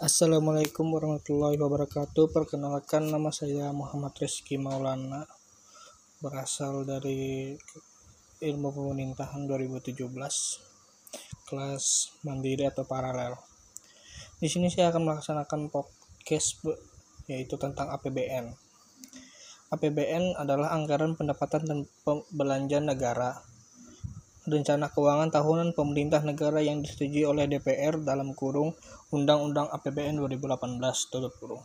Assalamualaikum warahmatullahi wabarakatuh. Perkenalkan nama saya Muhammad Rizky Maulana. Berasal dari Ilmu Pemerintahan 2017 kelas mandiri atau paralel. Di sini saya akan melaksanakan podcast yaitu tentang APBN. APBN adalah anggaran pendapatan dan belanja negara rencana keuangan tahunan pemerintah negara yang disetujui oleh DPR dalam kurung Undang-Undang APBN 2018 tutup kurung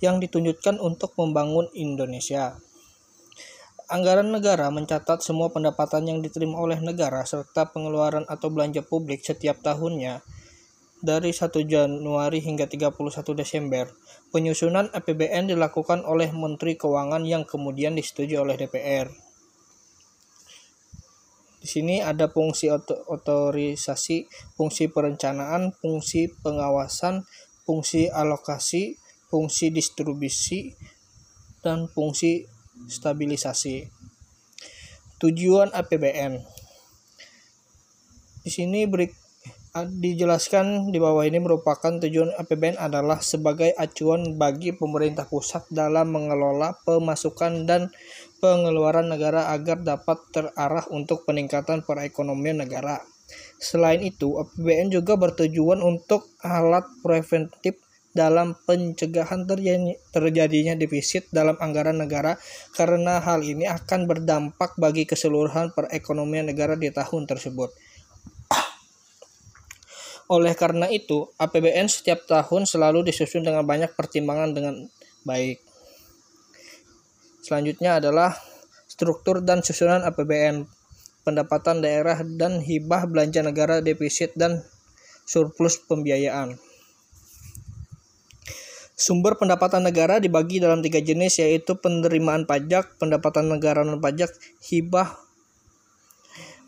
yang ditunjukkan untuk membangun Indonesia. Anggaran negara mencatat semua pendapatan yang diterima oleh negara serta pengeluaran atau belanja publik setiap tahunnya dari 1 Januari hingga 31 Desember. Penyusunan APBN dilakukan oleh Menteri Keuangan yang kemudian disetujui oleh DPR. Di sini ada fungsi otorisasi, fungsi perencanaan, fungsi pengawasan, fungsi alokasi, fungsi distribusi, dan fungsi stabilisasi. Tujuan APBN. Di sini beri, dijelaskan di bawah ini merupakan tujuan APBN adalah sebagai acuan bagi pemerintah pusat dalam mengelola pemasukan dan pengeluaran negara agar dapat terarah untuk peningkatan perekonomian negara. Selain itu, APBN juga bertujuan untuk alat preventif dalam pencegahan terjadinya defisit dalam anggaran negara karena hal ini akan berdampak bagi keseluruhan perekonomian negara di tahun tersebut. Oleh karena itu, APBN setiap tahun selalu disusun dengan banyak pertimbangan dengan baik. Selanjutnya adalah struktur dan susunan APBN, pendapatan daerah dan hibah belanja negara defisit dan surplus pembiayaan. Sumber pendapatan negara dibagi dalam tiga jenis yaitu penerimaan pajak, pendapatan negara non pajak, hibah.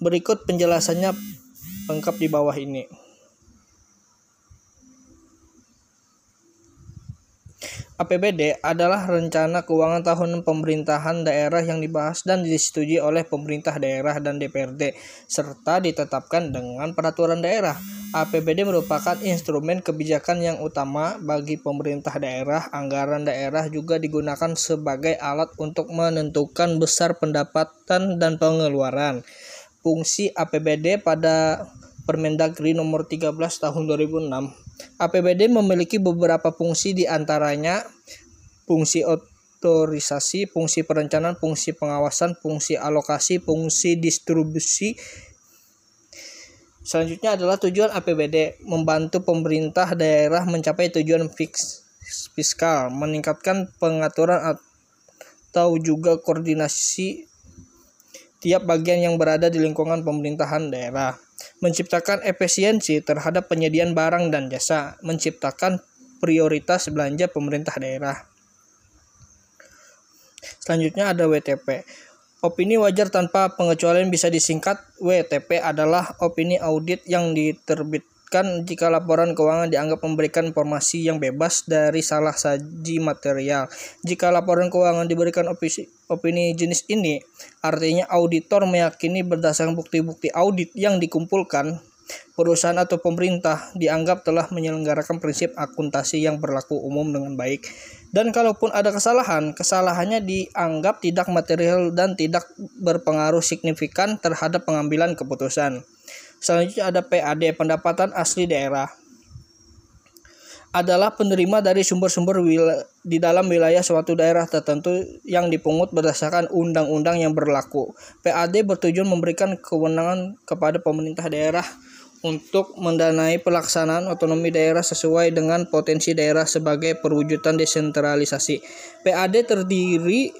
Berikut penjelasannya lengkap di bawah ini. APBD adalah rencana keuangan tahunan pemerintahan daerah yang dibahas dan disetujui oleh pemerintah daerah dan DPRD serta ditetapkan dengan peraturan daerah. APBD merupakan instrumen kebijakan yang utama bagi pemerintah daerah. Anggaran daerah juga digunakan sebagai alat untuk menentukan besar pendapatan dan pengeluaran. Fungsi APBD pada Permendagri nomor 13 tahun 2006 APBD memiliki beberapa fungsi di antaranya fungsi otorisasi, fungsi perencanaan, fungsi pengawasan, fungsi alokasi, fungsi distribusi. Selanjutnya adalah tujuan APBD membantu pemerintah daerah mencapai tujuan fix fiskal, meningkatkan pengaturan atau juga koordinasi tiap bagian yang berada di lingkungan pemerintahan daerah menciptakan efisiensi terhadap penyediaan barang dan jasa, menciptakan prioritas belanja pemerintah daerah. Selanjutnya ada WTP. Opini wajar tanpa pengecualian bisa disingkat WTP adalah opini audit yang diterbit kan jika laporan keuangan dianggap memberikan informasi yang bebas dari salah saji material. Jika laporan keuangan diberikan opini, opini jenis ini, artinya auditor meyakini berdasarkan bukti-bukti audit yang dikumpulkan, perusahaan atau pemerintah dianggap telah menyelenggarakan prinsip akuntansi yang berlaku umum dengan baik. Dan kalaupun ada kesalahan, kesalahannya dianggap tidak material dan tidak berpengaruh signifikan terhadap pengambilan keputusan. Selanjutnya ada PAD, pendapatan asli daerah. Adalah penerima dari sumber-sumber di dalam wilayah suatu daerah tertentu yang dipungut berdasarkan undang-undang yang berlaku. PAD bertujuan memberikan kewenangan kepada pemerintah daerah untuk mendanai pelaksanaan otonomi daerah sesuai dengan potensi daerah sebagai perwujudan desentralisasi. PAD terdiri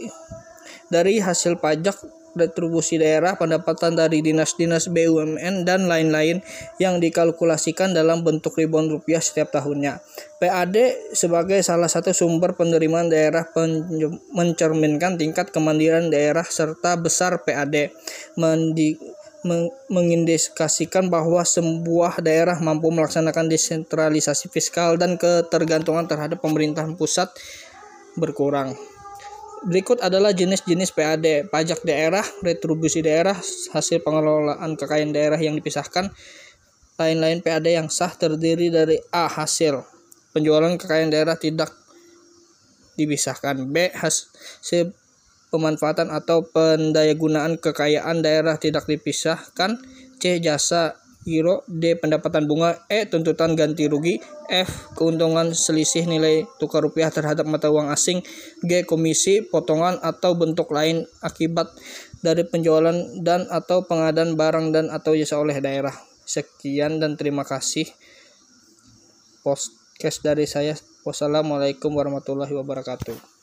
dari hasil pajak retribusi daerah, pendapatan dari dinas-dinas BUMN, dan lain-lain yang dikalkulasikan dalam bentuk ribuan rupiah setiap tahunnya. PAD sebagai salah satu sumber penerimaan daerah mencerminkan tingkat kemandirian daerah serta besar PAD mengindikasikan bahwa sebuah daerah mampu melaksanakan desentralisasi fiskal dan ketergantungan terhadap pemerintahan pusat berkurang. Berikut adalah jenis-jenis PAD, pajak daerah, retribusi daerah, hasil pengelolaan kekayaan daerah yang dipisahkan, lain-lain PAD yang sah terdiri dari A. Hasil penjualan kekayaan daerah tidak dipisahkan. B. Hasil pemanfaatan atau pendayagunaan kekayaan daerah tidak dipisahkan. C. Jasa Giro D. Pendapatan bunga E. Tuntutan ganti rugi F. Keuntungan selisih nilai tukar rupiah terhadap mata uang asing G. Komisi, potongan atau bentuk lain akibat dari penjualan dan atau pengadaan barang dan atau jasa oleh daerah. Sekian dan terima kasih. Podcast dari saya. Wassalamualaikum warahmatullahi wabarakatuh.